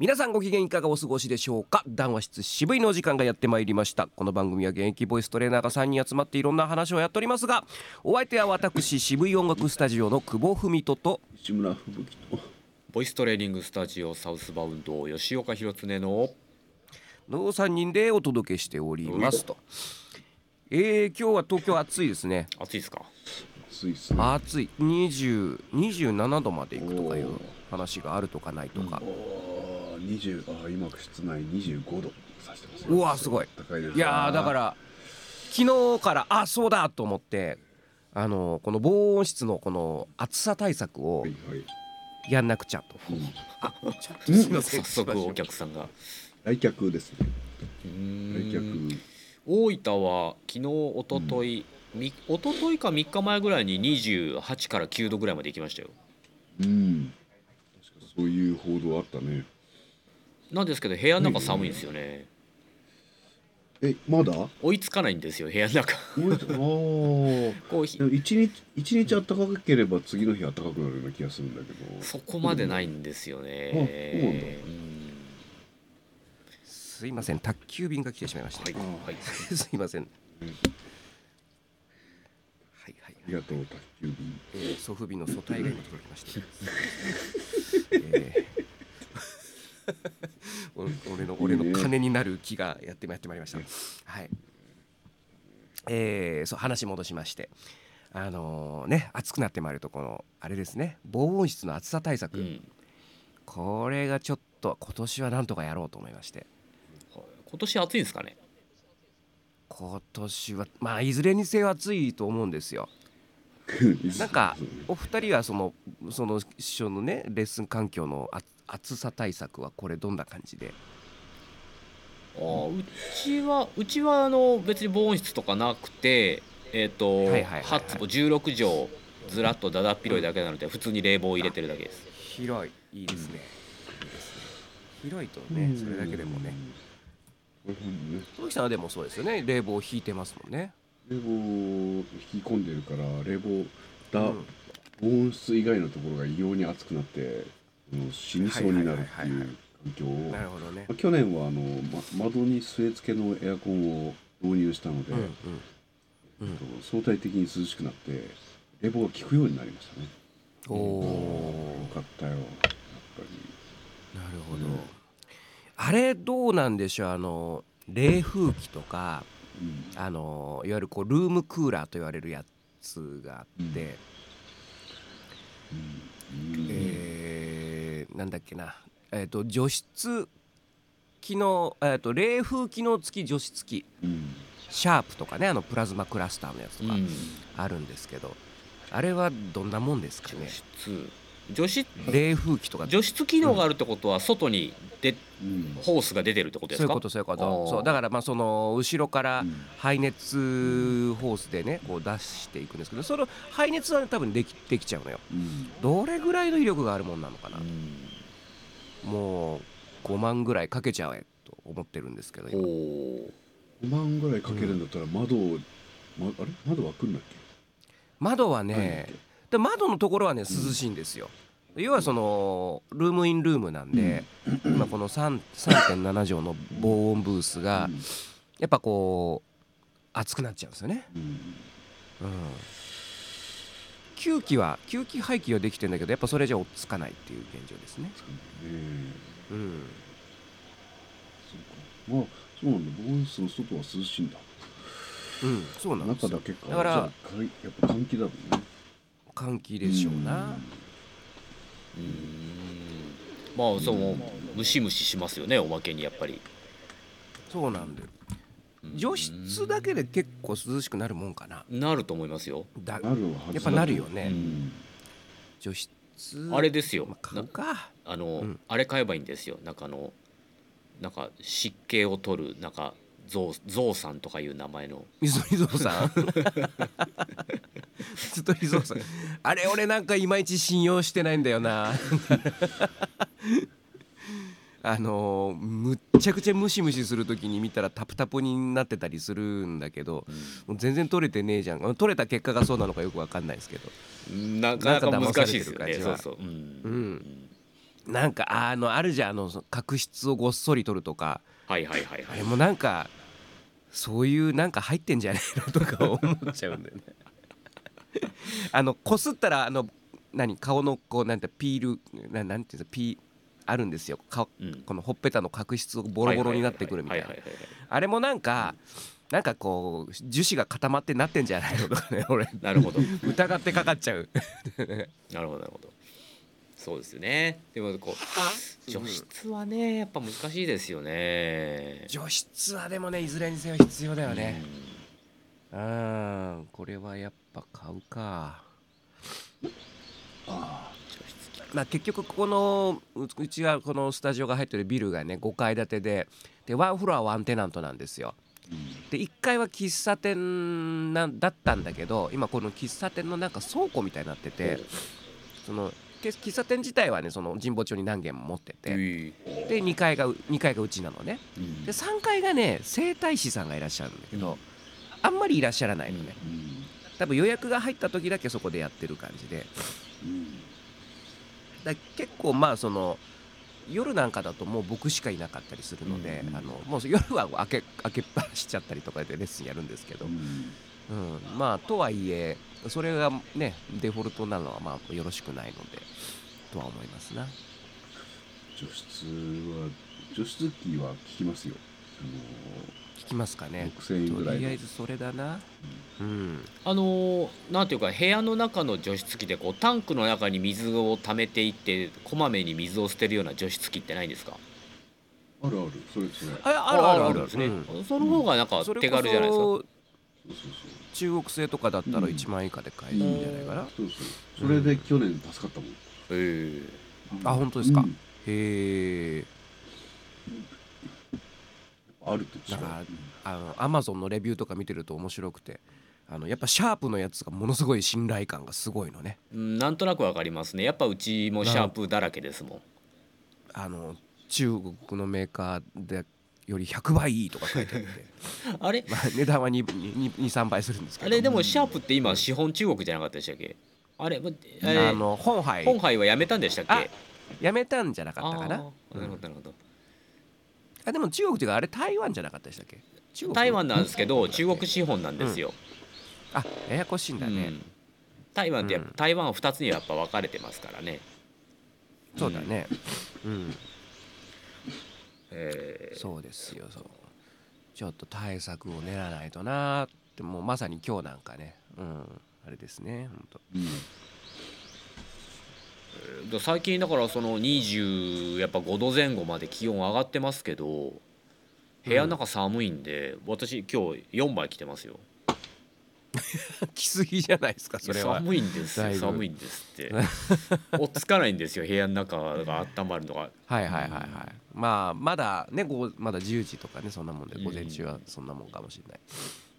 皆さんご機嫌いかがお過ごしでしょうか？談話室渋いのお時間がやってまいりました。この番組は現役ボイストレーナーが3人集まっていろんな話をやっておりますがお相手は私渋い音楽スタジオの久保文人と石村吹雪とボイストレーニングスタジオサウスバウンド吉岡弘恒のの3人でお届けしておりますと。えー、今日は東京暑いですね。暑いですか？暑いっすね。暑い。20 27度まで行くとかいう話があるとかないとか、あー20あー今室内25度さしてますよ。うわすごい。高いですいやーだから昨日からあそうだと思ってあのこの防音室のこの暑さ対策をはいはい。やんなくちゃと、うん。あちょっとすいません早速お客さんが。来客ですね。う来客。大分は昨日一昨日み一昨日か3日前ぐらいに28から9度ぐらいまで行きましたよ。うんそういう報道あったね。なんですけど部屋の中寒いんですよね。えまだ？追いつかないんですよ部屋の中。もうあー。こうひでも一日一日暖かければ次の日暖かくなるような気がするんだけど。そこまでないんですよあそうなんねすいません。宅急便が来てしまいました、はい。はい。すいません、うん。はいはい。ありがとう宅急便えー、祖父母の素体が今届きました。えーお 俺の俺の金になる気がやってまいりました。はい。えー、そう話戻しまして。あのね暑くなってまいるとこのあれですね防音室の暑さ対策、うんこれがちょっと今年はなんとかやろうと思いまして今年暑いんですかね今年はまあいずれにせよ暑いと思うんですよなんかお二人はそのその一緒のねレッスン環境のあ暑さ対策はこれどんな感じで？あーうちはうちはあの別に防音室とかなくてえっ、とはいはいはいはい。8坪16畳ずらっとだだっ広いだけなので普通に冷房を入れてるだけです。広いいいですね、いいですね広いとねそれだけでもね。う木さんはでもそうですよね。冷房引いてますもんね冷房引き込んでるから冷房だ、うん。防音室以外のところが異様に暑くなって死にそうになるってはいう環境をなるほどね。まあ去年はあの、ま、窓に据え付けのエアコンを導入したので、うんうん。うん。と相対的に涼しくなって冷房が効くようになりましたね。おおよかったよ。やっぱり。なるほど、うんあれどうなんでしょう？あの冷風機とかうん。あのいわゆるこうルームクーラーと言われるやつがあって、うん。えーなんだっけな、えー、と除湿機能、えー、と冷風機能付き除湿機。うん。シャープとかねあのプラズマクラスターのやつとかうん。あるんですけど、あれはどんなもんですか除ね湿除湿冷風機とか。除湿機能があるってことは外にでうん。ホースが出てるってことでそういうすかことそういうこと。そう。だからまあその後ろからうん。排熱ホースでねこう出していくんですけどその排熱は多分できできちゃうのよ。うん。どれぐらいの威力があるもんなのかな。うん。もう5万ぐらいかけちゃえと思ってるんですけどほ今う5万ぐらいかけるんだったら窓を、ま、あれ？窓開くんだっけ？窓はねで窓のところはね涼しいんですよ。要はそのルームインルームなんで今この3 3.7畳の防音ブースがやっぱこう熱くなっちゃうんですよね。うん。吸気は吸気排気はできてんだけどやっぱそれじゃ追っつかないっていう現状ですね。そうん。そうか。まあそうなんだ。防音室の外は涼しいんだ。うんそうなんですよ。中だけか。だからやっぱ換気だもんね換気でしょうな。うん。まあそうムシムシしますよねおまけにやっぱり。そうなんだよ。除湿だけで結構涼しくなるもんかな。なると思いますよ。だなるはずだやっぱなるよね。うん。除湿。あれですよ。まあ買うか。あの、うん。あれ買えばいいんですよ。なんかあのなんか湿気を取るなんかゾウゾウさんとかいう名前の。水鳥ゾウさん 水鳥ゾウさんあれ俺なんかいまいち信用してないんだよな。あのーむっちゃくちゃムシムシする時に見たらタプタプになってたりするんだけど、もう全然取れてねえじゃん。取れた結果がそうなのかよくわかんないですけど。なかなか難しいですよね。そうそう、うん。うんなんかあのあるじゃんあの角質をごっそり取るとか。はいはいはいはい。あれもなんかそういうなんか入ってんじゃないのとか思っちゃうんだよね あのこすったらあの何顔のこうなんてピールななんていうのピーあるんですよ。かうん。このほっぺたの角質がボロボロになってくるみたいな。あれもなんかなんかこう樹脂が固まってなってんじゃないのとかね 俺。なるほど。疑ってかかっちゃう。なるほどなるほど。そうですよね。でもこう除湿はねやっぱ難しいですよね。除湿はでもねいずれにせよ必要だよね。うん。うん。これはやっぱ買うか。あ除湿機まあ結局ここのううちはこのスタジオが入ってるビルがね5階建てででワンフロアワンテナントなんですよ。で1階は喫茶店なんだったんだけど今この喫茶店のなんか倉庫みたいになっててそのけ喫茶店自体はねその神保町に何軒も持っててうんで2階が2階がうちなのね。うん。で3階がね整体師さんがいらっしゃるんだけどあんまりいらっしゃらないのね。うん多分予約が入った時だけそこでやってる感じで。うんだ結構まあその夜なんかだともう僕しかいなかったりするので、うんあのもう夜は開け開けっぱなしちゃったりとかでレッスンやるんですけど、ううん。んまあとはいえそれがねデフォルトなのはまあよろしくないのでとは思いますな。除湿は除湿機は効きますよ聞きますかね。6000円ぐらいの。とりあえずそれだな。うん。あのーなんていうか部屋の中の除湿機でこうタンクの中に水を溜めていってこまめに水を捨てるような除湿機ってないんですか？あるある。それそれああるあるある。んですね、うん。その方がなんか手軽じゃないですか？そそうそう中国製とかだったらうん。1万円以下で買えるんじゃないかな、そうそうそれで去年助かったもん。えあ本当ですか？うん。へえあると違うだからあのアマゾンのレビューとか見てると面白くてあのやっぱシャープのやつがものすごい信頼感がすごいのね。うんなんとなくわかりますね。やっぱうちもシャープだらけですもん。あの中国のメーカーでより100倍いいとか書いてあって、あれ？まあ、値段は23倍するんですけど。あれでもシャープって今資本中国じゃなかったでしたっけ？あれ、えーあの本杯。本杯はやめたんでしたっけ？あやめたんじゃなかったかな。なるほどなるほどあでも中国っていうかあれ台湾じゃなかったでしたっけ？中国。台湾なんですけど中国資本なんですよ、あややこしいんだね、うん。台湾って台湾は2つにやっぱ分かれてますからね。そうだね。うん。えー。そうですよそう。ちょっと対策を練らないとなーってもうまさに今日なんかね。うん。あれですね本当うん。で最近だからその20やっぱ5度前後まで気温上がってますけど部屋の中寒いんで、私今日4枚着てますよ。来すぎじゃないですかそれは。寒いんですいぶ。寒いんですって。落ち着かないんですよ部屋の中が温まるのが。はいはいはいはい。まあまだねごまだ10時とかねそんなもんでうん午前中はそんなもんかもしれない。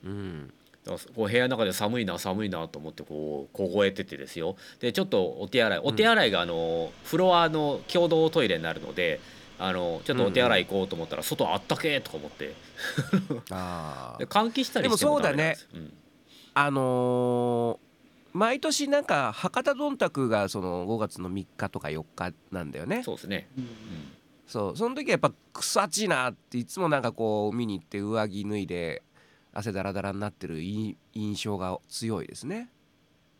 うんこう部屋の中で寒いな寒いなと思ってこう凍えててですよ。でちょっとお手洗いお手洗いがあのフロアの共同トイレになるのであのちょっとお手洗い行こうと思ったら外あったけとか思って。あ で換気したりしてもダメなんです。ようん。あのー毎年なんか博多どんたくがその5月の3日とか4日なんだよね。そうですね、そう。その時はやっぱ草ちいなっていつもなんかこう見に行って上着脱いで汗だらだらになってるい印象が強いですね。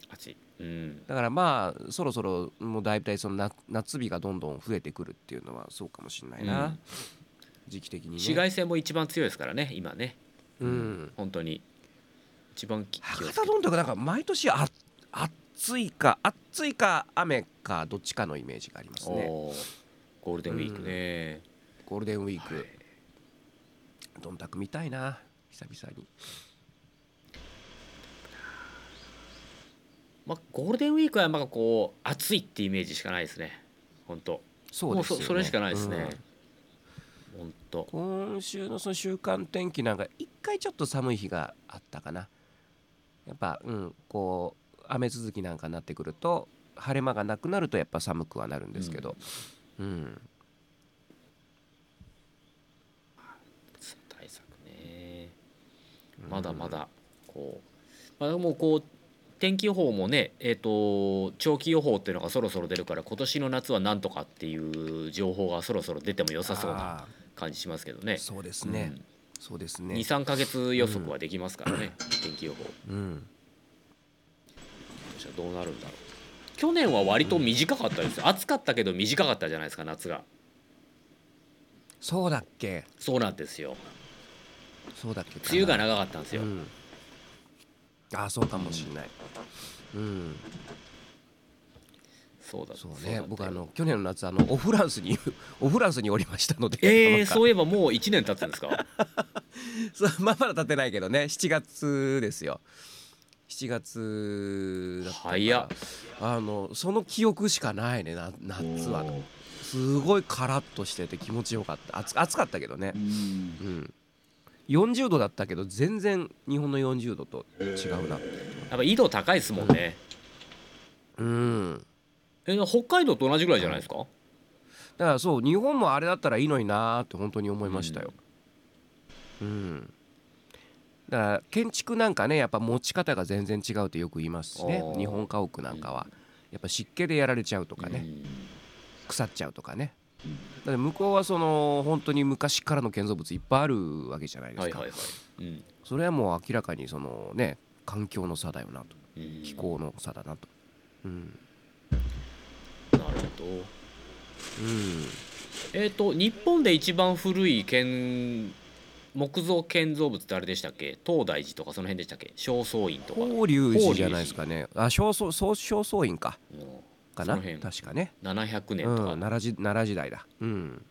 暑い、うん、だからまあそろそろもう大体その夏夏日がどんどん増えてくるっていうのはそうかもしれないな、うん。時期的にね。紫外線も一番強いですからね今ね。うん。本当に。一番き気を博多どんたくなんか毎年あ暑いか暑いか雨かどっちかのイメージがありますね。ゴールデンウィークね、ゴールデンウィーク、はい。どんたく見たいな久々に。まあ、ゴールデンウィークはなんかこう暑いってイメージしかないですね。本当。そうですよ、ね、もうそそれしかないですね、本当。今週のその週間天気なんか一回ちょっと寒い日があったかな。やっぱうんこう雨続きなんかになってくると晴れ間がなくなるとやっぱ寒くはなるんですけど。うん、対策ねまだまだこう、まあ、でもこう天気予報もねえっ、と長期予報っていうのがそろそろ出るから今年の夏はなんとかっていう情報がそろそろ出ても良さそうなあ感じしますけどね。ーそうですね、そうですね。23か月予測はできますからね、天気予報。うん。どうなるんだろう。去年は割と短かったですよ。暑かったけど短かったじゃないですか夏が。そうだっけ。そうなんですよそうだっけ梅雨が長かったんですよ、うん、あそうかもしれない。うん、そうだそうだったよ。ね僕あの去年の夏あのオフランスに オフランスにおりましたのでえー、そういえばもう1年経つんですか？そうまあまだ経ってないけどね。7月ですよ。7月だったから早っ。あのその記憶しかないねな夏は。すごいカラッとしてて気持ちよかった。暑暑かったけどね。うん。うん40度だったけど全然日本の40度と違うな。やっぱ緯度高いですもんね、うん。え北海道と同じぐらいじゃないですか、だからそう日本もあれだったらいいのになーって本当に思いましたよ。うん、だから建築なんかねやっぱ持ち方が全然違うってよく言いますしね。日本家屋なんかは。やっぱ湿気でやられちゃうとかね、うん。腐っちゃうとかね。うんだ向こうはその本当に昔からの建造物いっぱいあるわけじゃないですか、はいはいはい、うん。それはもう明らかにそのね環境の差だよなと。うん。気候の差だなと。うん、なるほど。うん、えっ、と日本で一番古い建木造建造物ってあれでしたっけ？東大寺とかその辺でしたっけ？正倉院とか、法隆寺じゃないですかね。あ正倉院か。うんかな？確かね。700うん年とか、奈良時奈良時代だ。うん。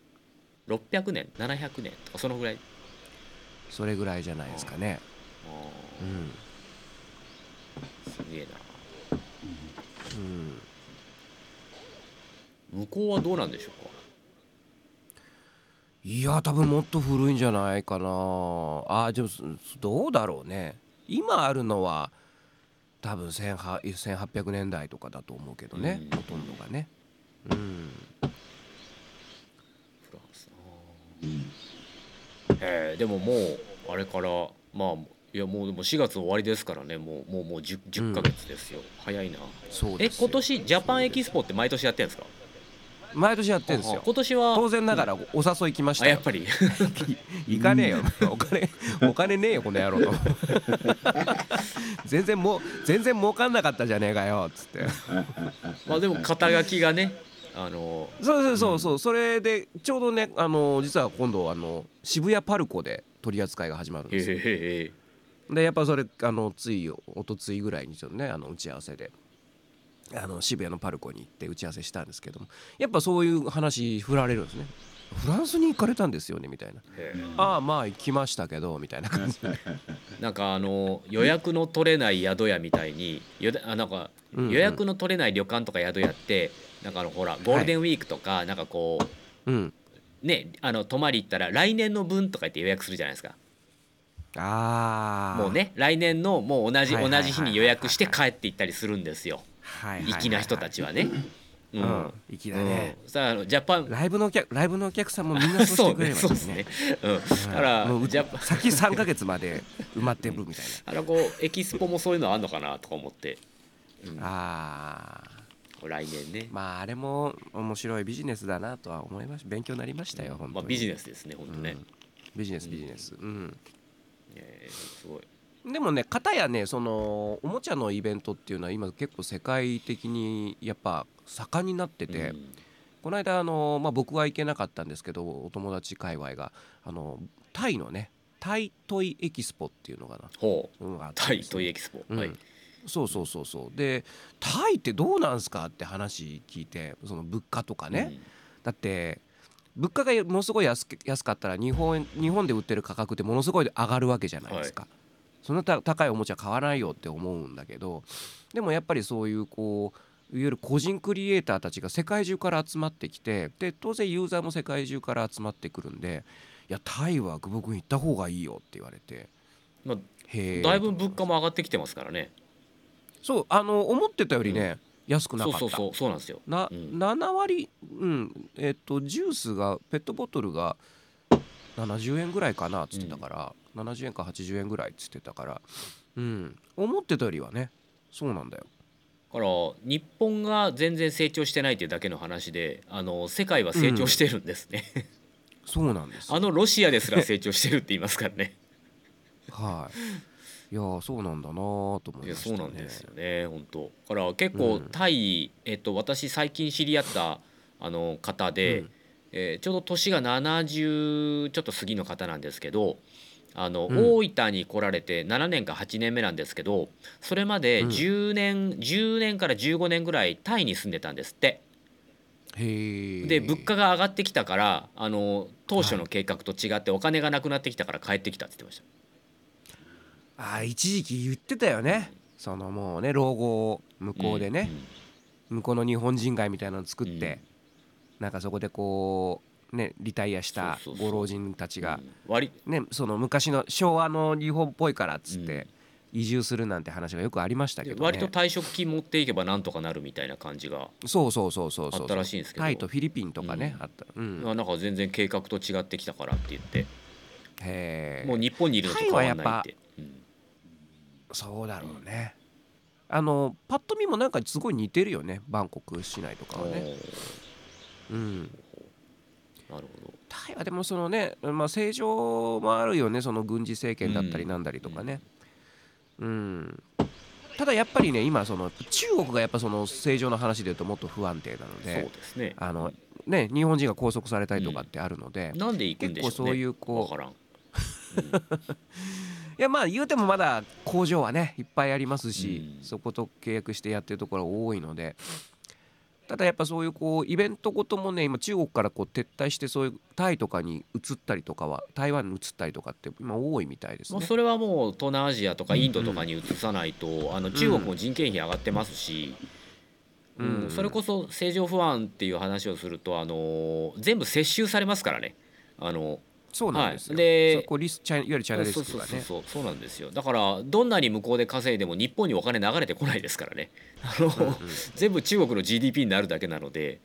600年？700年とか。そのぐらい？それぐらいじゃないですかね。あうん。ーすげえな。うん。向こうはどうなんでしょうか？いや多分もっと古いんじゃないかな。あでもそどうだろうね。今あるのは多分1800 1800年代とかだと思うけどね。うん。ほとんどがね。うん。フランスうんえーでももうあれからまあいやもうでも4月終わりですからね。もうもうもう 10, 10ヶ月ですよ、早いな。えそうですよ。今年ジャパンエキスポって毎年やってるんですか？毎年やってんですあよ今年は。当然ながらお誘い来ましたよ。あやっぱり。行かねえよ。お金お金ねえよこの野郎。と 全然もう全然儲かんなかったじゃねえかよっつって。まあでも肩書きがねあのそうそうそうそう。それでちょうどねあの実は今度あの渋谷パルコで取り扱いが始まるんですよ。でやっぱそれあのついおとついぐらいにちょっとねあの打ち合わせであの渋谷のパルコに行って打ち合わせしたんですけどもやっぱそういう話振られるんですね。フランスに行かれたんですよねみたいな。ああまあ行きましたけどみたいな感じで。なんかあの予約の取れない宿屋みたいにあなんか予約の取れない旅館とか宿屋ってなんかあのほらゴールデンウィークとかなんかこうん。うねあの泊まり行ったら来年の分とか言って予約するじゃないですか。ああもうね来年のもう同じはいはいはいはい同じ日に予約して帰って行ったりするんですよ。はいはいはいはい粋な人たちはね。ううん。ん粋だね。うん。さああのジャパン。ライブのお客ライブのお客さんもみんなそうしてくれればいいですね。うん、だから。もうジャパ先3ヶ月まで埋まってるみたいあのこうエキスポもそういうのあんのかなとか思って。な。ああ、来年ね、まああれも面白いビジネスだなとは思いました。勉強になりましたよ、本当に。まあ、ビジネスですね本当ね、うん。ビジネスビジネス。うん。えーすごいでもね、片やね、そのおもちゃのイベントっていうのは今結構世界的にやっぱ盛んになってて、うん。この間あのまあ僕は行けなかったんですけど、お友達界隈があのタイのね、タイトイエキスポっていうのかな。ほう。んタイトイエキスポ、うん。はい。そうそうそうそう。でタイってどうなんすかって話聞いてその物価とかね、だって物価がものすごい安く安かったら日本日本で売ってる価格ってものすごい上がるわけじゃないですか、そんなた高いおもちゃ買わないよって思うんだけどでもやっぱりそういうこういわゆる個人クリエイターたちが世界中から集まってきてで当然ユーザーも世界中から集まってくるんでいやタイは久保君行った方がいいよって言われて。まあ、へえ。だいぶ物価も上がってきてますからね。そうあの思ってたよりね、安くなかった。そうそうそうそうなんですよ。な、うん。7割うんえっとジュースがペットボトルが70円ぐらいかなっつってたから、70円か80円ぐらいっつってたから。うん。思ってたよりはねそうなんだよ。だから日本が全然成長してないっていうだけの話であの世界は成長してるんですね、そうなんですよ。あのロシアですら成長してるって言いますからね。はい。いやーそうなんだなーと思いましたね。そうなんですよね本当。だから結構うん。タイ、えっと、私最近知り合ったあの方で、うん。えーちょうど年が70ちょっと過ぎの方なんですけどあの、うん。大分に来られて7年か8年目なんですけどそれまでうん。10年、10年から15年ぐらいタイに住んでたんですって。で物価が上がってきたからあの当初の計画と違ってお金がなくなってきたから帰ってきたって言ってました。あー一時期言ってたよね。そのもうね老後を向こうでね、向こうの日本人街みたいなの作って、なんかそこでこうねリタイアしたご老人たちが。ねその昔の昭和の日本っぽいからっつっうん。て移住するなんて話がよくありましたけど、ね、割と退職金持っていけばなんとかなるみたいな感じが、そうそうそうそうあったらしいんですけど。タイとフィリピンとかね、うん。あった。うん。あなんか全然計画と違ってきたからって言って。へえもう日本にいるのと変わらないって。うん。そうだろうね。あのパッと見もなんかすごい似てるよね。バンコク市内とかはね。うんなるほど。タイはでもそのね、まあ、政情もあるよねその軍事政権だったりなんだりとかね。うん、ただやっぱりね今その中国がやっぱその政情の話で言うともっと不安定なのそうでですね。あのね日本人が拘束されたりとかってあるので、いなんで行くんでしょうね。結構そういうこうわからん。やまあ言うてもまだ工場はねいっぱいありますし、うん。そこと契約してやってるところが多いのでただやっぱそういうこうイベントごともね今中国からこう撤退してそういうタイとかに移ったりとかは台湾に移ったりとかって今多いみたいですね。もうそれはもう東南アジアとかインドとかに移さないと、あの中国も人件費上がってますし、ううんんそれこそ正常不安っていう話をすると、あのー全部接収されますからね。あのそうなんですよ。はいでそこリスチャいわゆるチャイナリスそうそうクがね。そうそうそうなんですよだからどんなに向こうで稼いでも日本にお金流れてこないですからねあの、全部中国の GDP になるだけなので、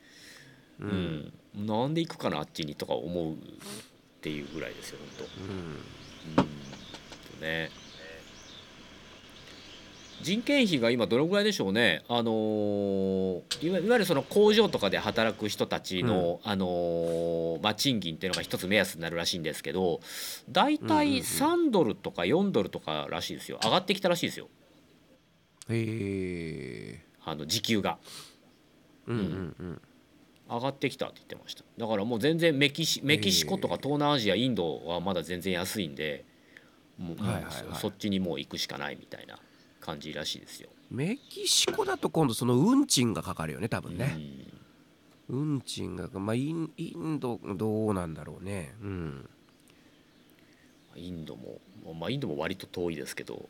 ううんんなんで行くかなあっちにとか思うっていうぐらいですよ本当。うんうんね人件費が今どのぐらいでしょうね、あのーいわゆるその工場とかで働く人たちの、あのーまあ、賃金っていうのが一つ目安になるらしいんですけど大うんうんうん。体3ドルとか4ドルとからしいですよ。上がってきたらしいですよ。へえ。あの時給が。うんうんうん。上がってきたって言ってました。だからもう全然メキシメキシコとか東南アジアインドはまだ全然安いんでもうはいはいそっちにもう行くしかないみたいな感じらしいですよ。メキシコだと今度その運賃がかかるよね多分ね。うん運賃がまあインインドどうなんだろうね。うん。インドもまあインドも割と遠いですけど、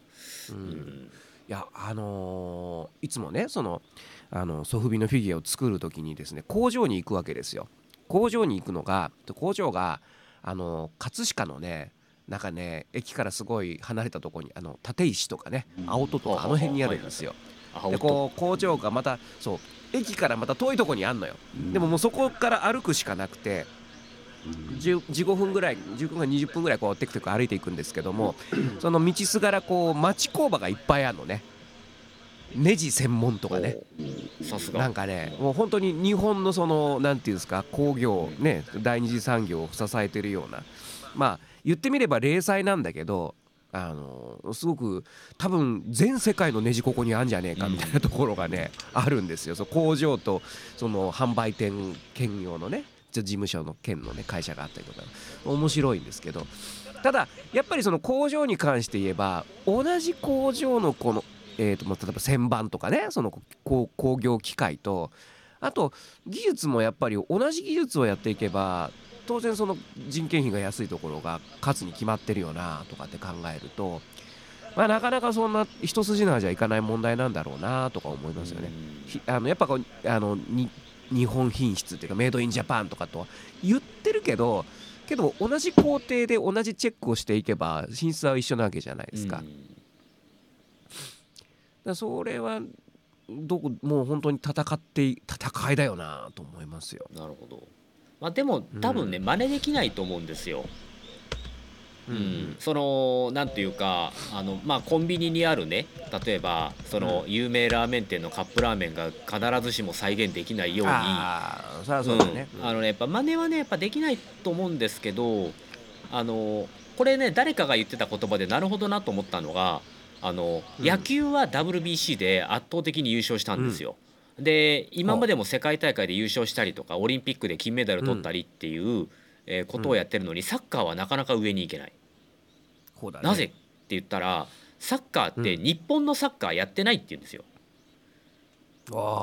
う、うんんいやあのーいつもねそのあのソフビのフィギュアを作る時にですね工場に行くわけですよ工場に行くのが工場があの葛飾のねなんかね駅からすごい離れたところにあの立石とかね青戸とかあの辺にあるんですよ。でこう工場がまたそう駅からまた遠いところにあんのよ。でももうそこから歩くしかなくて10 15分ぐらい10分か20分ぐらいこうテクテク歩いていくんですけどもその道すがらこう町工場がいっぱいあるのね。ネジ専門とかね。なんかねもう本当に日本のそのなんていうんですか工業ね第二次産業を支えてるようなまあ言ってみれば零細なんだけどあのすごく多分全世界のネジここにあんじゃねえかみたいなところがね、あるんですよ。そう工場とその販売店兼業のねじゃ事務所の兼のね会社があったりとか面白いんですけど。ただやっぱりその工場に関して言えば同じ工場のこのえー、とまあ例えば旋盤とかねその工工業機械とあと技術もやっぱり同じ技術をやっていけば当然その人件費が安いところが勝つに決まってるよなとかって考えると、まあ、なかなかそんな一筋縄じゃいかない問題なんだろうなとか思いますよね。ひあのやっぱこうあのに日本品質っていうかメイドインジャパンとかとは言ってるけどけど同じ工程で同じチェックをしていけば品質は一緒なわけじゃないですか。だそれはどこもう本当に戦ってい戦いだよなと思いますよ。なるほどまあでも多分ね、真似できないと思うんですよ。ううん。んそのなんていうかあの、まあ、コンビニにあるね。例えばその有名ラーメン店のカップラーメンが必ずしも再現できないように。あのねやっぱ真似はねやっぱできないと思うんですけどあのこれね誰かが言ってた言葉でなるほどなと思ったのがあの、うん。野球は WBC で圧倒的に優勝したんですよ。で今までも世界大会で優勝したりとかオリンピックで金メダル取ったりっていう、えーことをやってるのにサッカーはなかなか上に行けない。なぜって言ったらサッカーってうん。日本のサッカーやってないって言うんですよ。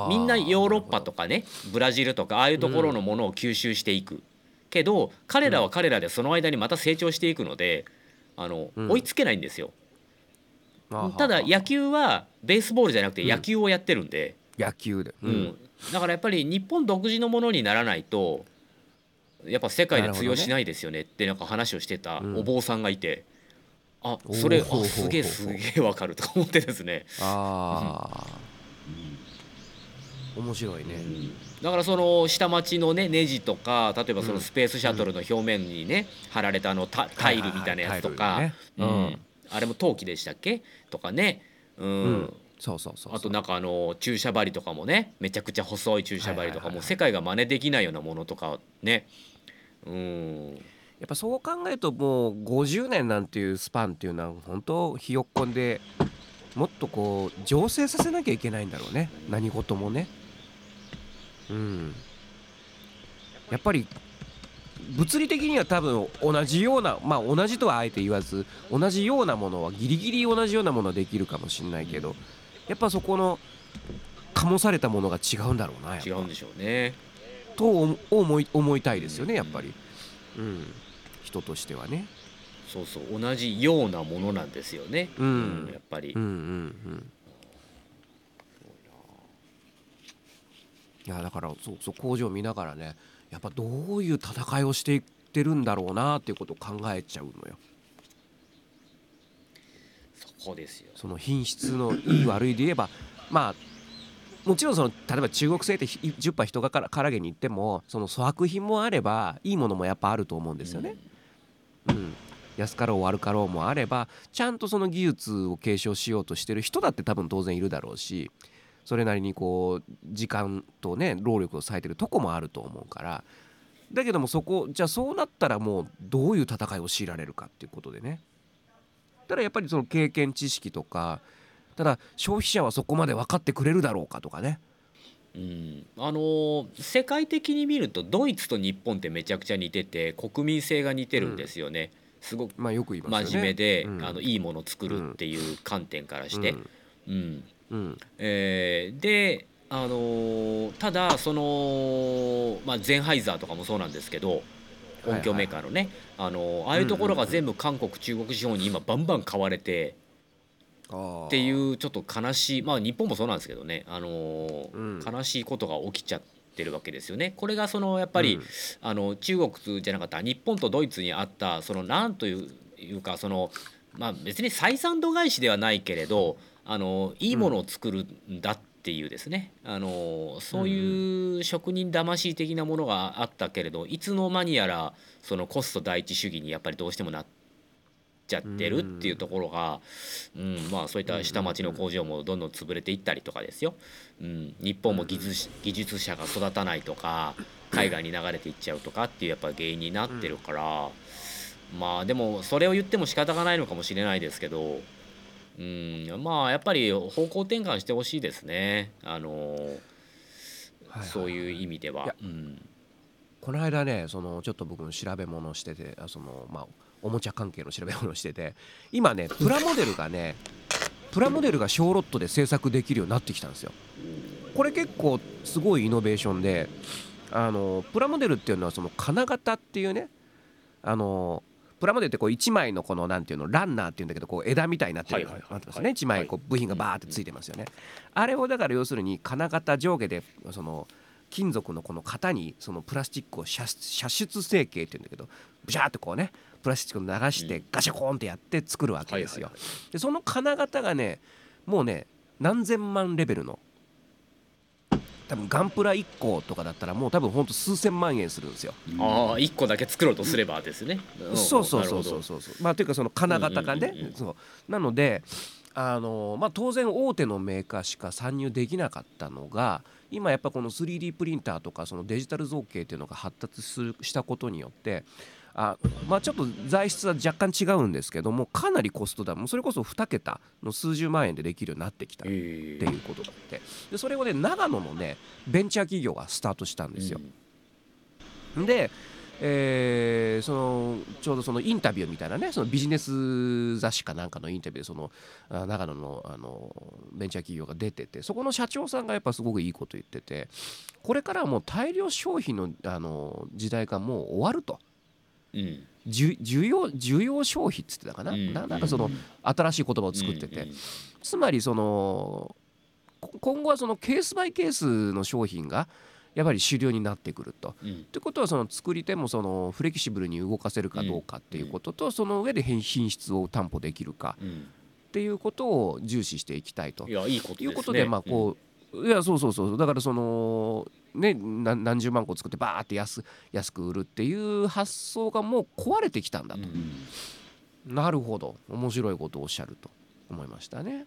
みんなヨーロッパとかねブラジルとかああいうところのものを吸収していく、けど彼らは彼らでその間にまた成長していくのであの、うん。追いつけないんですよ。ただ野球はベースボールじゃなくてうん野球をやってるんで、野球で、うん。だからやっぱり日本独自のものにならないとやっぱ世界で通用しないですよね。ってなんか話をしてたうん。お坊さんがいて、あそれあすげえすげえわかるとか思ってですね。ああ面白いね、だからその下町のねネジとか例えばそのスペースシャトルの表面にね貼られたあのタタイルみたいなやつとか。はいはいはいタイルうねん。あれも陶器でしたっけ？とかね。うん。うんそうそうそうあとなんかあの注射針とかもねめちゃくちゃ細い注射針とかも世界が真似できないようなものとかね。うん。やっぱそう考えるともう50年なんていうスパンっていうのは本当ひよっこんでもっとこう醸成させなきゃいけないんだろうね。何事もね。うん。やっぱり物理的には多分同じようなまあ同じとはあえて言わず同じようなものはギリギリ同じようなものはできるかもしれないけどやっぱそこの醸されたものが違うんだろうな違うんでしょうね。と思い思いたいですよねやっぱり、うん、人としてはね。そうそう同じようなものなんですよね。うん。やっぱり。うんうんうん。いやだからそうそう工場を見ながらねやっぱどういう戦いをしていってるんだろうなっていうことを考えちゃうのよそこですよ。その品質のいい悪いで言えばまあもちろんその例えば中国製って10杯人がからからげに行ってもその粗悪品もあればいいものもやっぱあると思うんですよね。うん、安かろう悪かろうもあればちゃんとその技術を継承しようとしてる人だって多分当然いるだろうしそれなりにこう時間とね労力を割いてるとこもあると思うから。だけどもそこじゃあそうなったらもうどういう戦いを強いられるかっていうことでね。ただやっぱりその経験知識とかただ消費者はそこまで分かってくれるだろうかとかね。うん、あのー世界的に見るとドイツと日本ってめちゃくちゃ似てて国民性が似てるんですよね、すごくまあよく言いますよね。真面目で、うん。あのいいものを作るっていう観点からして、うん。うん。えーで、あのーただその、まあ、ゼンハイザーとかもそうなんですけど音響メーカーのね、あのーああいうところが全部韓国中国資本に今バンバン買われてっっていうちょっと悲しいまあ日本もそうなんですけどね、あのーうん。悲しいことが起きちゃってるわけですよね。これがそのやっぱり、うん。あの中国じゃなかった日本とドイツにあったそのなんといういうかそのまあ別に採算度外視ではないけれどあのいいものを作るんだっていうですね、あのそういう職人魂的なものがあったけれどいつの間にやらそのコスト第一主義にやっぱりどうしてもなっちゃってるっていうところが、うんまあそういった下町の工場もどんどん潰れていったりとかですよ。うん、日本も技術技術者が育たないとか海外に流れていっちゃうとかっていうやっぱ原因になってるから、まあでもそれを言っても仕方がないのかもしれないですけど、うん、まあやっぱり方向転換してほしいですねあの、はいはいそういう意味では。うんこの間ねそのちょっと僕の調べ物をしててあそのまあおもちゃ関係の調べ物をしてて今ねプラモデルがねプラモデルが小ロットで製作できるようになってきたんですよ。これ結構すごいイノベーションであのプラモデルっていうのはその金型っていうねあのプラモデルってこう1枚のこのなんていうのランナーっていうんだけどこう枝みたいになってるはいはいはい。なってますね。1枚こう部品がバーってついてますよね。あれをだから要するに金型上下でその金属のこの型にそのプラスチックを射射出成形っていうんだけどブシャーってこうねプラスチックを流してガシャコーンってやって作るわけですよ。でその金型がねもうね何千万レベルの多分ガンプラ1個とかだったらもう多分ほんと数千万円するんですよ。ああ1個だけ作ろうとすればですね、ん。そうそうそうそうそう。そうまあというかその金型がね、うんうんうんうん。そう。なのであのまあ当然大手のメーカーしか参入できなかったのが今やっぱこの 3D プリンターとかそのデジタル造形っていうのが発達するしたことによってあまあちょっと材質は若干違うんですけどもかなりコストダウンそれこそ2桁の数十万円でできるようになってきたっえていうことがあってでそれをね長野のねベンチャー企業がスタートしたんですよ。で、えーそのちょうどそのインタビューみたいなねそのビジネス雑誌かなんかのインタビューでそのあ長野のあのベンチャー企業が出ててそこの社長さんがやっぱすごくいいこと言っててこれからはもう大量消費のあの時代がもう終わると。うん。需需要需要消費っつってたかな,、うん。ななんかその新しい言葉を作ってて、うんうんつまりそのこ今後はそのケースバイケースの商品がやっぱり主流になってくると。うん。ってことはその作り手もそのフレキシブルに動かせるかどうかっていうこととその上で品品質を担保できるかうん。っていうことを重視していきたいと。いやいいことね。いうことでまあこういやそうそうそう。だからそのねな何十万個作ってバーって安安く売るっていう発想がもう壊れてきたんだうんとうん。なるほど。面白いことをおっしゃると。思いましたね。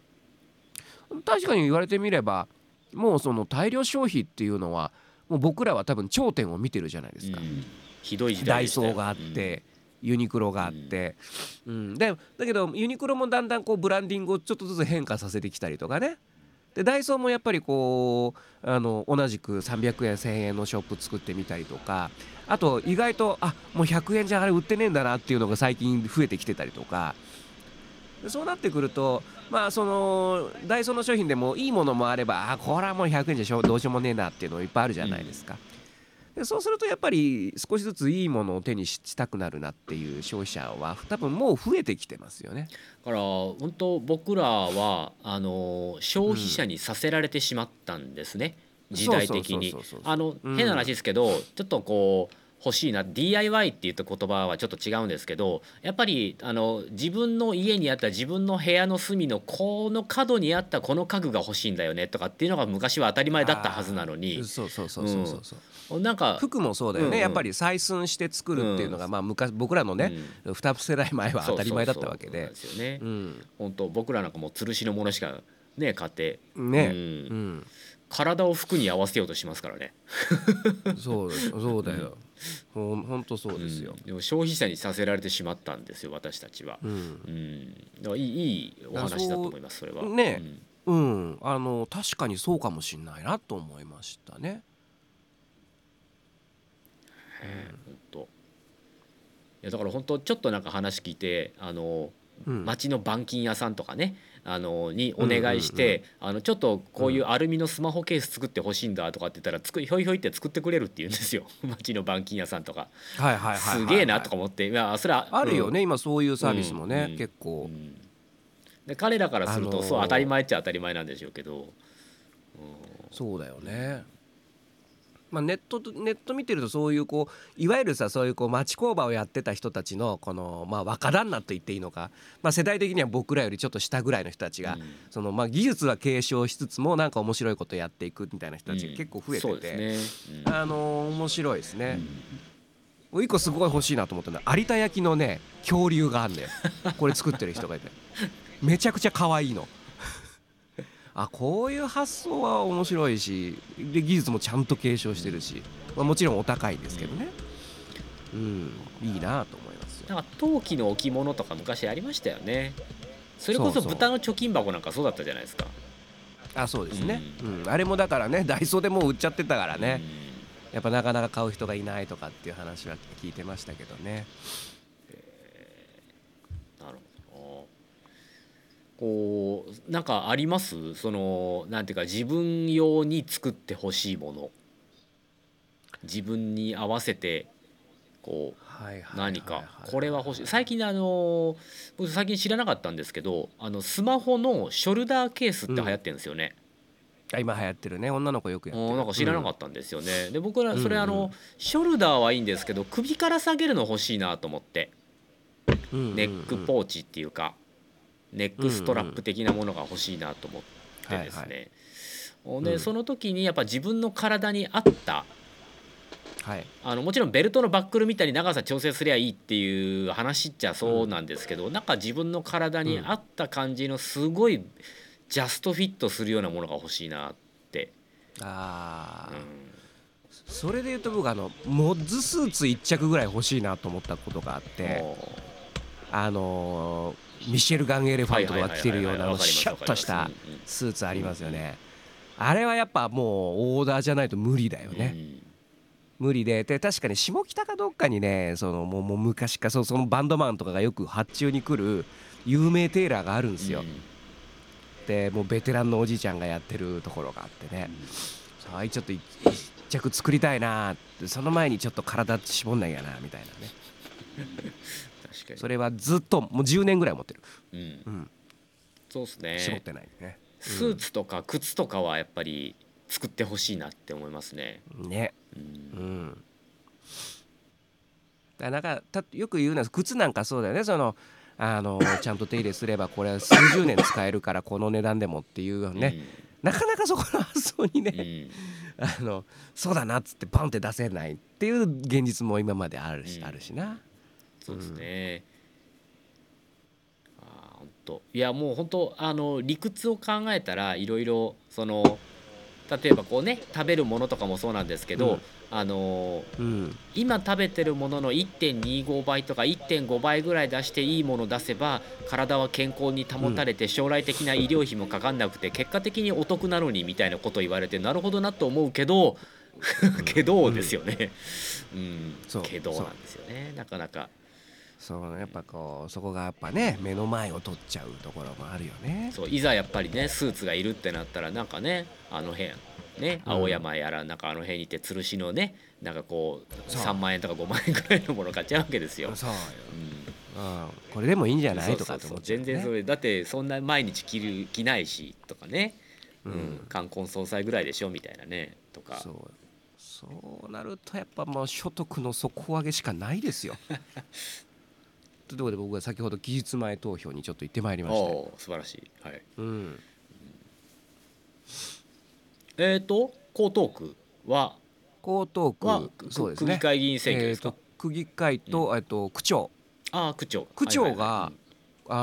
確かに言われてみればもうその大量消費っていうのはもう僕らは多分頂点を見てるじゃないですか。うんひどい時ダイ代でしたよ。ソーがあって、ユニクロがあって、うん。でだけどユニクロもだんだんこうブランディングをちょっとずつ変化させてきたりとかねでダイソーもやっぱりこうあの同じく300円1000円のショップ作ってみたりとかあと意外とあもう100円じゃあれ売ってねえんだなっていうのが最近増えてきてたりとかそうなってくるとまあそのダイソーの商品でもいいものもあればあこれはもう100円じゃどうしようもねえなっていうのいっぱいあるじゃないですか。でそうするとやっぱり少しずついいものを手にししたくなるなっていう消費者は多分もう増えてきてますよね。だから本当僕らはあの消費者にさせられてしまったんですね、時代的に。あのうん。変な話ですけど、ちょっとこう欲しいな DIY って言った言葉はちょっと違うんですけどやっぱりあの自分の家にあった自分の部屋の隅のこの角にあったこの家具が欲しいんだよねとかっていうのが昔は当たり前だったはずなのになんか服もそうだよね、うんうん。やっぱり採寸して作るっていうのが、まあ昔僕らのね、うん。2世代前は当たり前だったわけで。そうそうそうなんですよね、うん。本当僕らなんかもう吊るしのものしかね買って、ね、うん。うん。体を服に合わせようとしますからね。そうそうだよ、ほんとそうですよ。うん、でも消費者にさせられてしまったんですよ私たちは。うん。うん、いいいいお話だと思いますそれは。ね。うん。うん、あの確かにそうかもしんないなと思いましたね。本当。いやだから本当ちょっとなんか話聞いてあのうん、町の板金屋さんとかねあのにお願いして、あのちょっとこういうアルミのスマホケース作ってほしいんだとかって言ったらつくひょいひょいって作ってくれるって言うんですよ。町の板金屋さんとか。はいはいはいすげえなとか思って。いやそれはあるよね、今そういうサービスもね、うん結構、うん。で彼らからすると、あのーそう当たり前っちゃ当たり前なんでしょうけど、そうだよね。まあ、ネットとネット見てるとそういうこういわゆるさそういうこう町工場をやってた人たちのこのまあ若旦那と言っていいのか、まあ、世代的には僕らよりちょっと下ぐらいの人たちが、うん。そのまあ技術は継承しつつもなんか面白いことやっていくみたいな人たちが結構増えてて、うん。あのー面白いですね。もう一個すごい欲しいなと思ったのは有田焼のね恐竜があんだよ。これ作ってる人がいて。めちゃくちゃ可愛いのあこういう発想は面白いしで技術もちゃんと継承してるし、まあ、もちろんお高いですけどね。うんいいなと思いますよ。なんか陶器の置物とか昔ありましたよね。それこそ豚の貯金箱なんかそうだったじゃないですか。あそうですね、うん。あれもだからね ダイソーでもう売っちゃってたからね、やっぱなかなか買う人がいないとかっていう話は聞いてましたけどねうんなるほどこうなんかあります？そのなんていうか自分用に作ってほしいもの。自分に合わせてこう何かこれは欲しい。最近あの僕最近知らなかったんですけどあのスマホのショルダーケースって流行ってるんですよね、あ今流行ってるね。女の子よくやってる。なんか知らなかったんですよね、で僕らそれうんうんあのショルダーはいいんですけど首から下げるの欲しいなと思って。うんうんうん。ネックポーチっていうかネックストラップ的なものが欲しいなと思ってですね、はいはで、うん。その時にやっぱ自分の体に合ったはい。あのもちろんベルトのバックルみたいに長さ調整すりゃいいっていう話っちゃそうなんですけど、なんか自分の体に合った感じのすごいジャストフィットするようなものが欲しいなって、ああ、うん。それで言うと僕あのモッズスーツ1着ぐらい欲しいなと思ったことがあってあのーミシェルガン・エレファントが着てるようなシャッとしたスーツありますよね。あれはやっぱもうオーダーじゃないと無理だよね、無理で。で確かに下北かどっかにねそのもうもう昔からそそのバンドマンとかがよく発注に来る有名テーラーがあるんですよ、でもうベテランのおじいちゃんがやってるところがあってね、さあちょっと一一着作りたいなってその前にちょっと体絞んないやなみたいなね それはずっともう10年ぐらい持ってる、うん。うん、そうです絞っねてないね。スーツとか靴とかはやっぱり作ってほしいなって思いますね、ね。うん。うん。だからなんかたよく言うのは靴なんかそうだよね。そのあのちゃんと手入れすればこれは数十年使えるからこの値段でもっていうよね、なかなかそこの発想にうん。ね、あのそうだなっつってパンって出せないっていう現実も今まであるし、うん。あるしなそうですね。あー本当いやもう本当あの理屈を考えたらいろいろその例えばこうね食べるものとかもそうなんですけど、うん。あのうん。今食べてるものの1.25倍とか1.5倍ぐらい出していいもの出せば体は健康に保たれて将来的な医療費もかかんなくて結果的にお得なのにみたいなこと言われてなるほどなと思うけど けどですよね。うん。そう。けどなんですよね。なかなか。そうやっぱこうそこがやっぱね目の前を取っちゃうところもあるよね。そういざやっぱりねスーツがいるってなったらなんかねあの辺ねうん。青山やらなんかあの辺にいて吊るしのねなんかこうそう。3万円とか5万円ぐらいのもの買っちゃうわけですよ。そうよ、うん。うん、これでもいいんじゃない？とか全然それだってそんな毎日着る着ないしとかね、うん。うん。冠婚葬祭ぐらいでしょみたいなねとか。そう。そうなるとやっぱもう所得の底上げしかないですよ。ということで僕は先ほど期日前投票にちょっと行ってまいりました。素晴らしい。はい、うん、えっ、と江東区は？江東は区そうですね。区議会議員選挙ですか、えーと区議会と,、えっと区長。ああ区長。区長が、はいはいはい。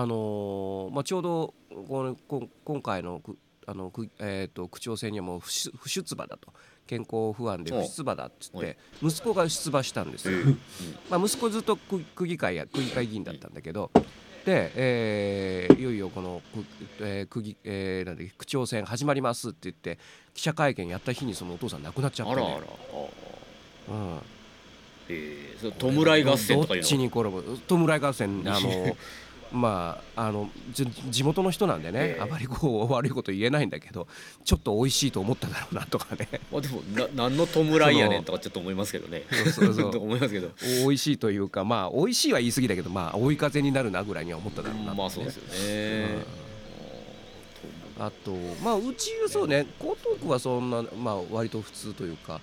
あのーまあちょうどこのこん今回の区あの区えー、と区長選にはもう不出馬だと健康不安で不出馬だっつって息子が出馬したんですよ。まあ、息子ずっと区区議会や区議会議員だったんだけど、で、えーいよいよこの区,、えー区議えーなんだっけ区長選始まりますって言って記者会見やった日にそのお父さん亡くなっちゃったねあらあら。ああ。うん、えー、弔い合戦とかどっちのに転ぶ？弔い合戦あの まああのじ地元の人なんでね、ええ。あまりこう 悪いこと言えないんだけどちょっと美味しいと思っただろうなとかね。ま あでもな何の弔いやねんとかちょっと思いますけどね。そうそう と思いますけど。美味しいというかまあ美味しいは言い過ぎだけどまあ追い風になるなぐらいには思っただろうなね。まあそうですよね、あとまあうちそうね江東区はそんなまあ割と普通というか、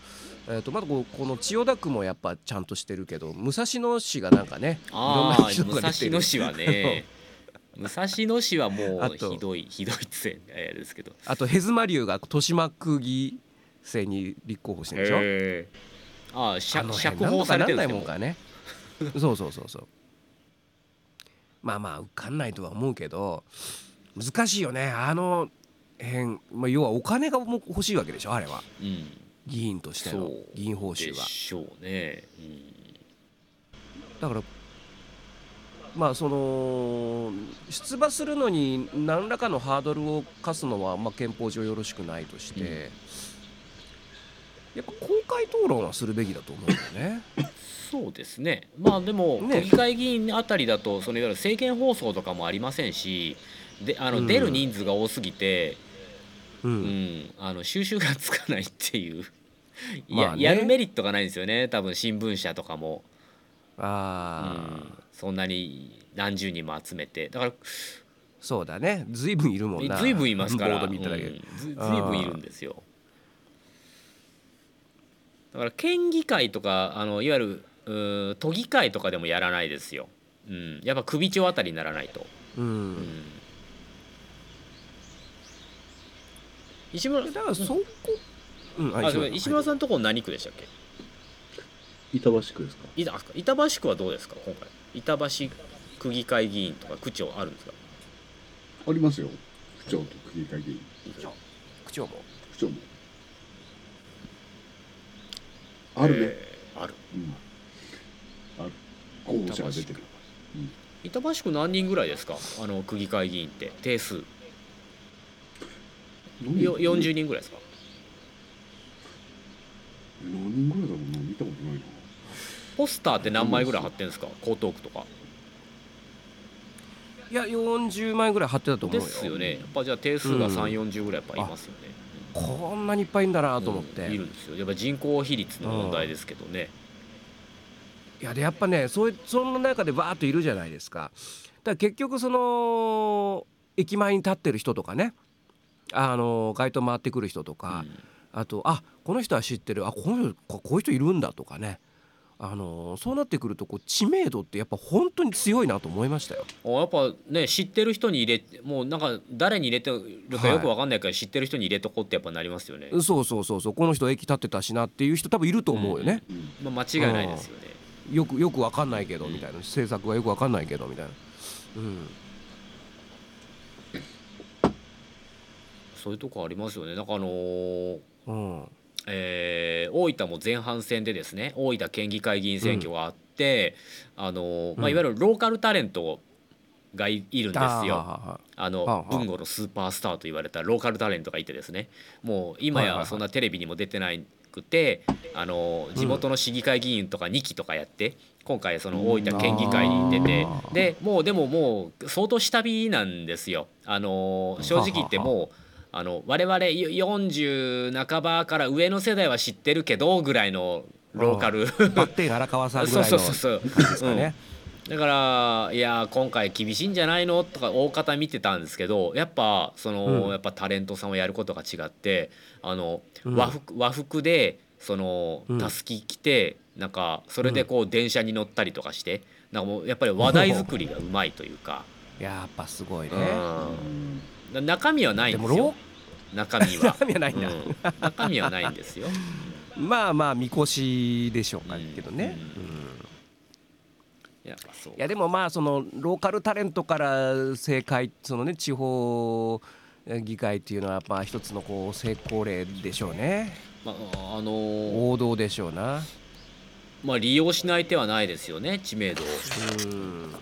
えー、とまだこうこの千代田区もやっぱちゃんとしてるけど武蔵野市がなんかねいろんああな人武蔵野市はね 武蔵野市はもうひどいひどいっつえですけど。あとヘズマ流が豊島区議選に立候補してるでしょ？へー。あああ釈放されてるんでもんかね。そうそうそうそう。まあまあ受かんないとは思うけど難しいよね。あの辺、まあ、要はお金がも欲しいわけでしょあれは。うん議員としての議員報酬ではしょうね、うん。だからまあその出馬するのに何らかのハードルを課すのはまあ憲法上よろしくないとして、うん。やっぱ公開討論はするべきだと思うんだよね。そうですね。まあでもね。区議会議員あたりだとそのいわゆる政見放送とかもありませんしであの、うん。出る人数が多すぎて、ううん。ん、あの収集がつかないっていう。いや,、まあね。やるメリットがないんですよね。多分新聞社とかも、うああ、ん、そんなに何十人も集めて。だからそうだね。ずいぶんいるもんな。ずいぶんいますから。うん。いぶんいるんですよ。だから県議会とかあのいわゆる都議会とかでもやらないですよ、うん、やっぱ首長あたりにならないと、うん。うん石村だからそこうん。あ石村さん。のところ何区でしたっけ？板橋区ですか？いあ板橋区はどうですか？今回。板橋区議会議員とか区長あるんですか？ありますよ。区長と区議会議員。区長。も？区長も。あるね、えーある。うん。ある。候補者が出てる。板橋区。何人ぐらいですか？あの区議会議員って。定数。何よ40人ぐらいですか？何人ぐらいだろうな。見たことないな。ポスターって何枚ぐらい貼ってんですか？江東区とか。いや40枚ぐらい貼ってたと思うよ。ですよね。やっぱじゃあ定数がうん。3 4 0ぐらいやっぱいますよね、こんなにいっぱいいんだなと思って、うんいるんですよ。やっぱ人口比率の問題ですけどね、いやでやっぱねそういうその中でバーッといるじゃないですか。だから結局その駅前に立ってる人とかねあの街頭回ってくる人とか、あとあこの人は知ってる。あこの人ここういう人いるんだとかね。あのそうなってくるとこう知名度ってやっぱ本当に強いなと思いましたよ。あやっぱね知ってる人に入れもうなんか誰に入れてるかよくわかんないから知ってる人に入れとこうってやっぱなりますよね、そうそうそうそう。この人駅立ってたしなっていう人多分いると思うよね。うんまあ、間違いないですよね。よくよくわかんないけどみたいな。政策がよくわかんないけどみたいな。うんそういうとこありますよね。なんかあのーうん。えー大分も前半戦でですね大分県議会議員選挙があって、あのーまあ、うんいわゆるローカルタレントがいいるんですよ。あの文吾のスーパースターと言われたローカルタレントがいてですね。もう今やそんなテレビにも出てないくてあの地元の市議会議員とか2期とかやって今回その大分県議会に出てでもうでももう相当下火なんですよ。あの正直言ってもうあの我々40半ばから上の世代は知ってるけどぐらいのローカル。あバッテン荒川さんぐらいの。だからいや今回厳しいんじゃないの？とか大方見てたんですけどやっぱその、うん。やっぱタレントさんをやることが違ってあの、うん。和服和服でそのうん。たすき着て、なんかそれでこう電車に乗ったりとかしてなんかもうやっぱり話題作りがうまいというか、やっぱすごいね。うん、中身はないんですよ中身は。中身はないんだ。うん。中身はないんですよ。まあまあみこしでしょうかけどね。うん。いやでもまあそのローカルタレントから正解そのね地方議会っていうのはまあ一つのこう成功例でしょうね。まああの王道でしょうな。まあ利用しない手はないですよね知名度。を。うん。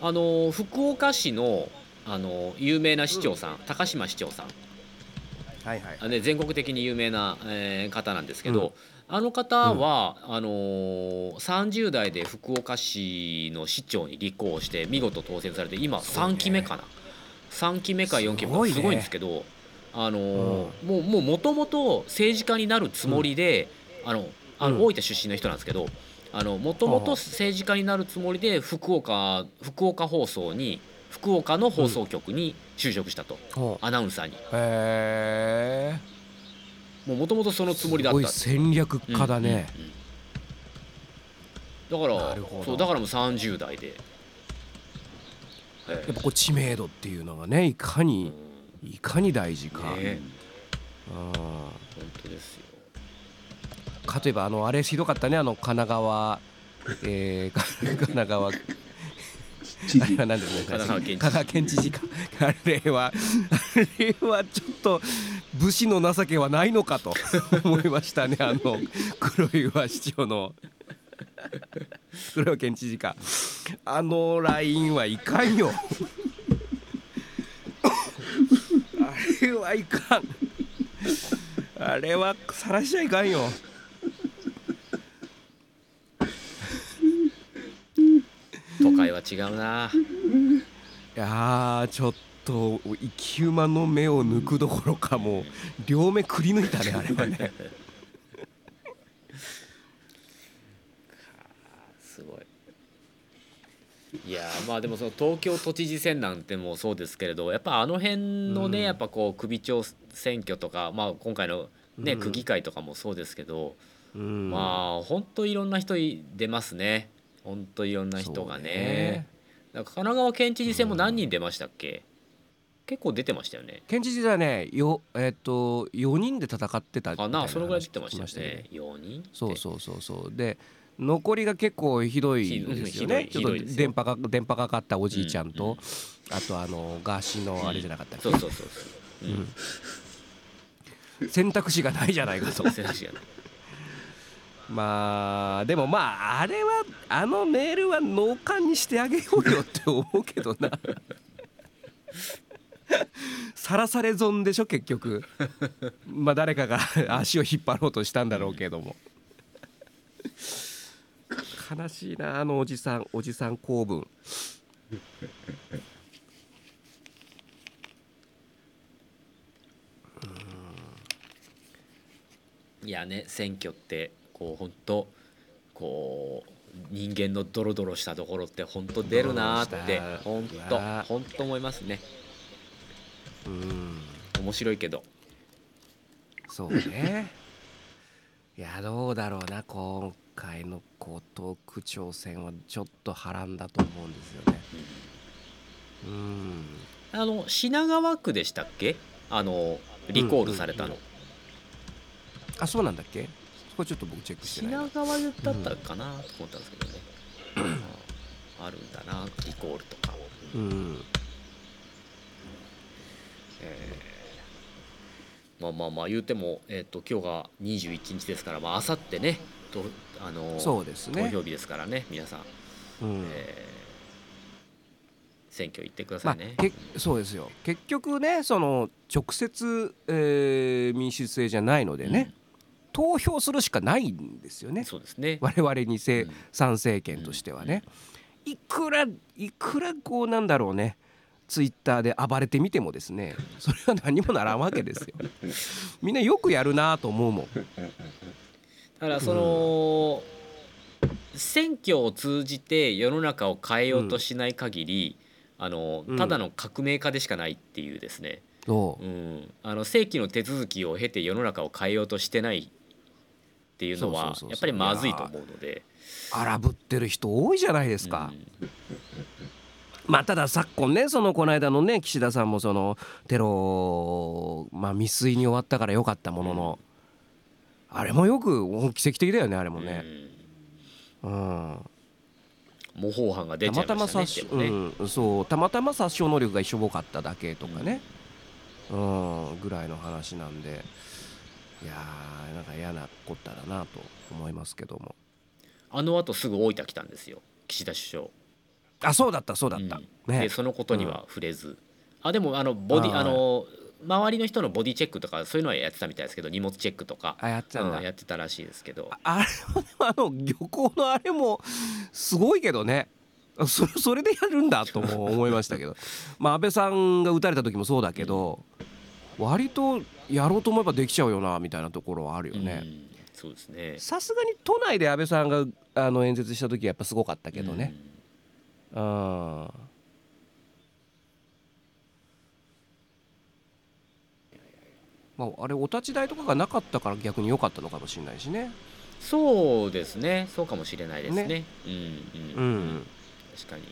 あの福岡市のあの有名な市長さん、高島市長さんはいはい。あ、ね、全国的に有名な、えー方なんですけど、あの方は、あのー30代で福岡市の市長に立候補して見事当選されて今すごいね。3期目かな、3期目か4期目すごいね。か。すごいんですけど、あのーもうもうもともと政治家になるつもりで、あのあのうん。大分出身の人なんですけどもともと政治家になるつもりで福岡福岡放送に福岡の放送局に就職したと、アナウンサーに。へえもともとそのつもりだった。戦略家だね、うんうんうん。だからそうだからもう30代で、えやっぱこう知名度っていうのがねいかえにうん。いかに大事か、ね。うん。本当ですよ。かといえばあのあれひどかったねあの神奈川えー、神奈川知あれ事 は何ですね。神奈川県知事。神奈川県知事か。あれはあれはちょっと武士の情けはないのかと思いましたね。あの黒岩市長の。黒岩県知事か。あのラインはいかんよ。あれはいかん。あれはさらしちゃいかんよ都会は違うな。いやーちょっと生き馬の目を抜くどころかもう両目くり抜いたねあれはね。すごい。いやーまあでもその東京都知事選なんてもそうですけれどやっぱあの辺のね、うん。やっぱこう首長選挙とか、まあ、今回の、ねうん。区議会とかもそうですけど、うん。まあ本当いろんな人い出ますね本当いろんな人がね。ね。神奈川県知事選も何人出ましたっけ、結構出てましたよね。県知事はねよえっ、と4人で戦ってたあなそのぐらい出て話ましたよ聞きね。4人そうそうそうそう。で残りが結構ひどいんですよね。ちょっと電波が電波がかったおじいちゃんと、あとあのガーシーのあれじゃなかったっけ、そうそうそうそう。うん。選択肢がないじゃないかと。そう選択肢がないまあでもまああれはあのメールは脳幹にしてあげようよって思うけどな。さらされ損でしょ結局。まあ誰かが足を引っ張ろうとしたんだろうけども。悲しいなあのおじさんおじさん公文。いやね選挙ってこう本当こう人間のドロドロしたところって本当出るなーって本当本当思いますね。うん。面白いけど。そうね。いやどうだろうな今回の江東区長選はちょっと波乱だと思うんですよね。うん。あの品川区でしたっけ？あのリコールされたの、あそうなんだっけ？そこちょっと僕チェックしてないな。品川だったかなと思ったんですけどね、ああるんだなリコールとか、うん。えーまあまあまあ言うても、えー、と今日が21日ですからまあ明後日ねとあのそうですね。投票日ですからね皆さん、うん。えー選挙行ってくだまあさいね、けそうですよ。結局ねその直接、えー民主制じゃないのでね、投票するしかないんですよね。そうですね。我々にせ、うん。参政権としてはね、いくらいくらこうなんだろうね。ツイッターで暴れてみてもですね。それは何もならんわけですよ。みんなよくやるなと思うもん。だからその、選挙を通じて世の中を変えようとしない限り、あのうん。ただの革命家でしかないっていうですね、そう。うん、あの正規の手続きを経て世の中を変えようとしてないっていうのはやっぱりまずいと思うので。荒ぶってる人多いじゃないですか、うんまあただ昨今ねそのこの間のね岸田さんもそのテロまあ未遂に終わったからよかったものの、あれもよく奇跡的だよねあれもね、うん、模倣犯が出たちゃいましたねまたま殺傷、でもねうん、そうたまたま殺傷能力が一緒多かっただけとかね、うん。ぐらいの話なんでいやーなんか嫌なこっただなと思いますけども。あのあとすぐ大分来たんですよ。岸田首相。あそうだったそうだった、うん。ね。でそのことには触れず、あでもあのボディあの周りの人のボディチェックとかそういうのはやってたみたいですけど荷物チェックとか。あやってたうんやってたらしいですけど。あれはでも あの漁港のあれもすごいけどね。それそれでやるんだとも思いましたけど。まあ安倍さんが撃たれた時もそうだけど割とやろうと思えばできちゃうよなみたいなところはあるよね。うん。そうですね。さすがに都内で安倍さんがあの演説した時はやっぱすごかったけどね。うん。まあ、あれお立ち台とかがなかったから逆に良かったのかもしれないしね。そうですね。そうかもしれないですね。ね。うんううん、ん、確かに。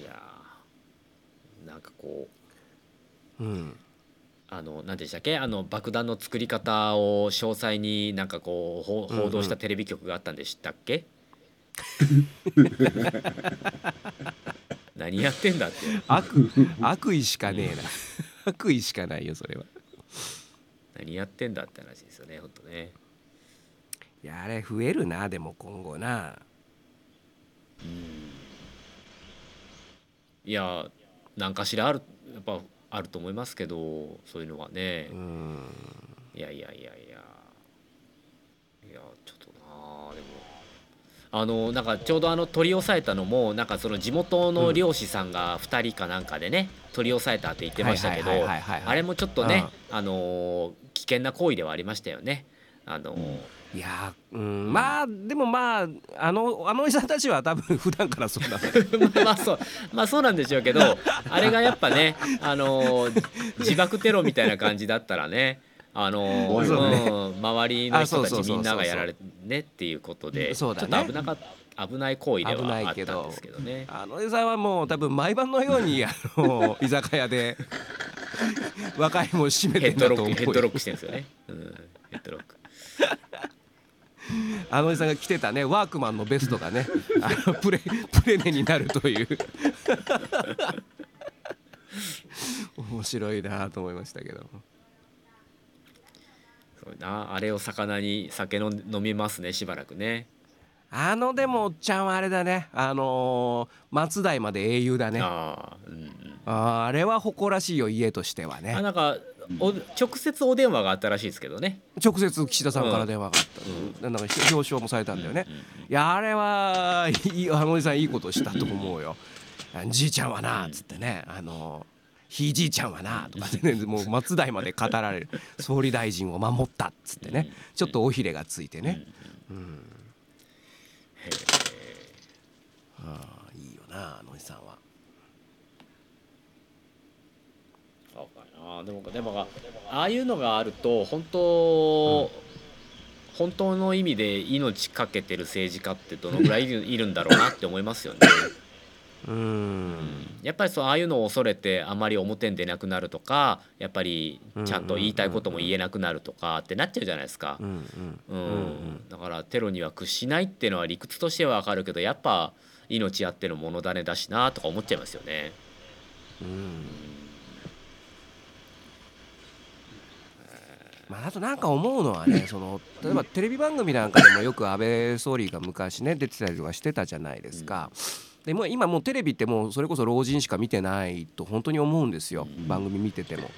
いやーなんかこううん、あの何でしたっけ？あの爆弾の作り方を詳細になんかこう報報道したテレビ局があったんでしたっけ、何やってんだって。悪悪意しかねえな。悪意しかないよそれは。何やってんだって話ですよね本当ね。いやあれ増えるなでも今後な。いや何かしらあるやっぱあると思いますけどそういうのはね、うん。いやいやいやいや。いやちょっとなあでも。あのなんかちょうどあの取り押さえたのもなんかその地元の漁師さんが2人かなんかでね取り押さえたって言ってましたけどあれもちょっとねあの危険な行為ではありましたよね。あのいやうんまあでもまああのあのおじさんたちは多分 普段からそうだね まあそうまあそうなんでしょうけどあれがやっぱねあの自爆テロみたいな感じだったらねあのねうん周りの人たちみんながやられてねっていうことでちょっとそうだね危なか危ない行為で危はあっないけどたんですけどね。あの江さんはもう多分毎晩のようにあの居酒屋で 若いもん閉めてヘッドロッんだと思うよクヘッドロックしてるんですよね。うん、ヘッドロック。あのおじさんが着てたねワークマンのベストがね あのプレプレネになるという。面白いなと思いましたけど。そうな。あれを魚に酒の飲みますねしばらくね。あのでもおっちゃんはあれだね。あのー松代まで英雄だね。あうん。ああれは誇らしいよ家としてはね。あなんかお直接お電話があったらしいですけどね。直接岸田さんから電話があった、なんか表彰もされたんだよね、いやあれはいいあのおじさんいいことしたと思うよ。じいちゃんはなっつってね。あのひいじいちゃんはなとかね。もう松代まで語られる。総理大臣を守ったっつってね。ちょっと尾ひれがついてね、うん。ああいいよなあのおじさんはそうかなでもでもああいうのがあると本当、本当の意味で命かけてる政治家ってどのぐらいいるんだろうなって思いますよね。うん。やっぱりそうああいうのを恐れてあまり表に出なくなるとかやっぱりちゃんと言いたいことも言えなくなるとかってなっちゃうじゃないですか。う。んうん。うん。だからテロには屈しないっていうのは理屈としてはわかるけどやっぱ命あっての物種だしなとか思っちゃいますよね。うんまあ、あとなんか思うのはねその例えばテレビ番組なんかでもよく安倍総理が昔ね出てたりとかしてたじゃないですか。でもう今もうテレビってもうそれこそ老人しか見てないと本当に思うんですよ、番組見てても。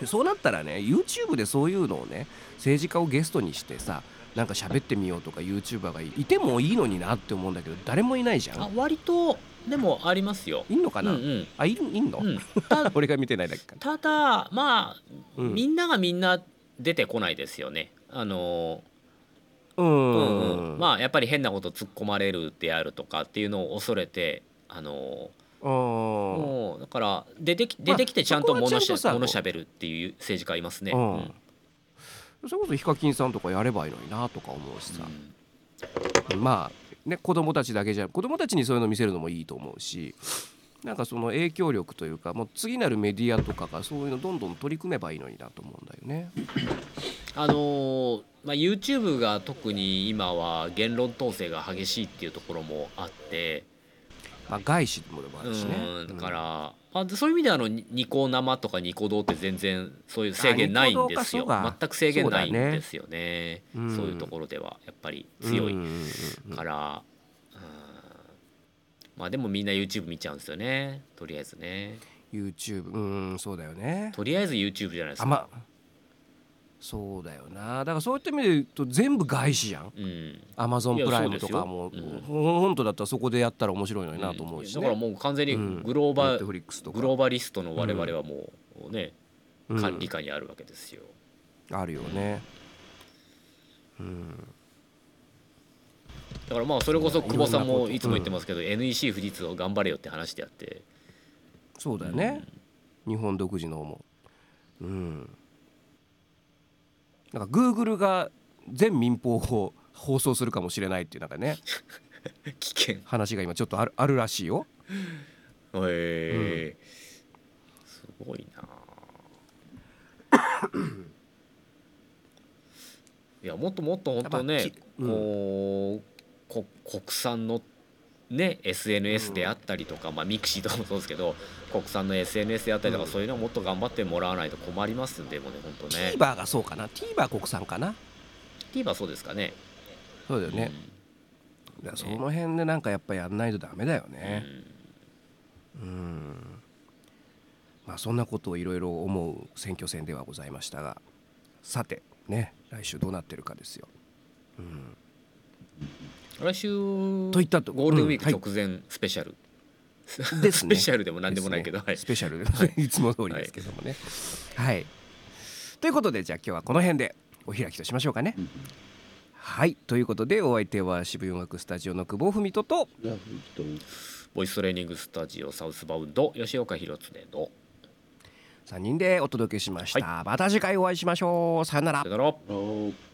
でそうなったらね YouTube でそういうのをね政治家をゲストにしてさなんか喋ってみようとか YouTuber がいてもいいのになって思うんだけど誰もいないじゃあん。割とでもありますよ。いんのかな、うんうん。あいるいんの、うん、た 俺が見てないだけか。な。ただまあ、うん。みんながみんな出てこないですよね。あのうん。うんうん、まあやっぱり変なこと突っ込まれるであるとかっていうのを恐れてあのうんもうだから出てきまあ出てきてちゃんと物しちゃ物しゃべるっていう政治家いますね。それこそヒカキンさんとかやればいいのになとか思うしさ、まあね子供たちだけじゃ子供たちにそういうの見せるのもいいと思うしなんかその影響力というかもう次なるメディアとかがそういうのどんどん取り組めばいいのになと思うんだよね。あのーまあ、YouTube が特に今は言論統制が激しいっていうところもあって、まあ、外資もあうるしね。ん、だから、まあ、そういう意味ではあのニニコ生とかニコ動って全然そういう制限ないんですよ。全く制限ないんですよね。そううん。いうところではやっぱりうん強いから、うんまあでもみんな YouTube 見ちゃうんですよね。とりあえずね。YouTube うんそうだよね。とりあえず YouTube じゃないですか、あまそうだよな。だからそういった意味で言うと全部外資じゃん。うん。アマゾンプライムとかも、そうん。ほ本当だったらそこでやったら面白いのになと思うしね。だからもう完全にうん。グローバル、Netflix とか。グローバリストの我々はもうね、うん。管理下にあるわけですよ。あるよね。うん。だからまあそれこそ久保さんもいつも言ってますけど、NEC 富士通を頑張れよって話であって。そうだよね、日本独自のも。うんなんか Google が全民放を放送するかもしれないっていうなんかね。危険。話が今ちょっとあるあるらしいよ。へえ。すごいな。いやもっともっと本当ねうん。こうこ国産のね SNS であったりとか、まあミクシーとかもそうですけど 国産の SNS であったりとか、うん。そういうのはもっと頑張ってもらわないと困りますんでもうね本当ね。TVer がそうかな？TVer 国産かな？TVer そうですかね。そうだよね、だからその辺でなんかやっぱやんないとダメだようん。ねうん。まあそんなことをいろいろ思う選挙戦ではございましたがさてね来週どうなってるかですよ、うん、来週といったと。ゴールデンウィークうんはい。直前スペシャル、ですね。スペシャルでも何でもないけど、ね。はい。スペシャル。で、い、つも通りですけどもね。はい、ということでじゃあ今日はこの辺でお開きとしましょうかね、うんはい。ということでお相手は渋谷音楽スタジオの久保文人とボイストレーニングスタジオサウスバウンド吉岡弘恒の3人でお届けしました、また次回お会いしましょう。さよなら。さよなら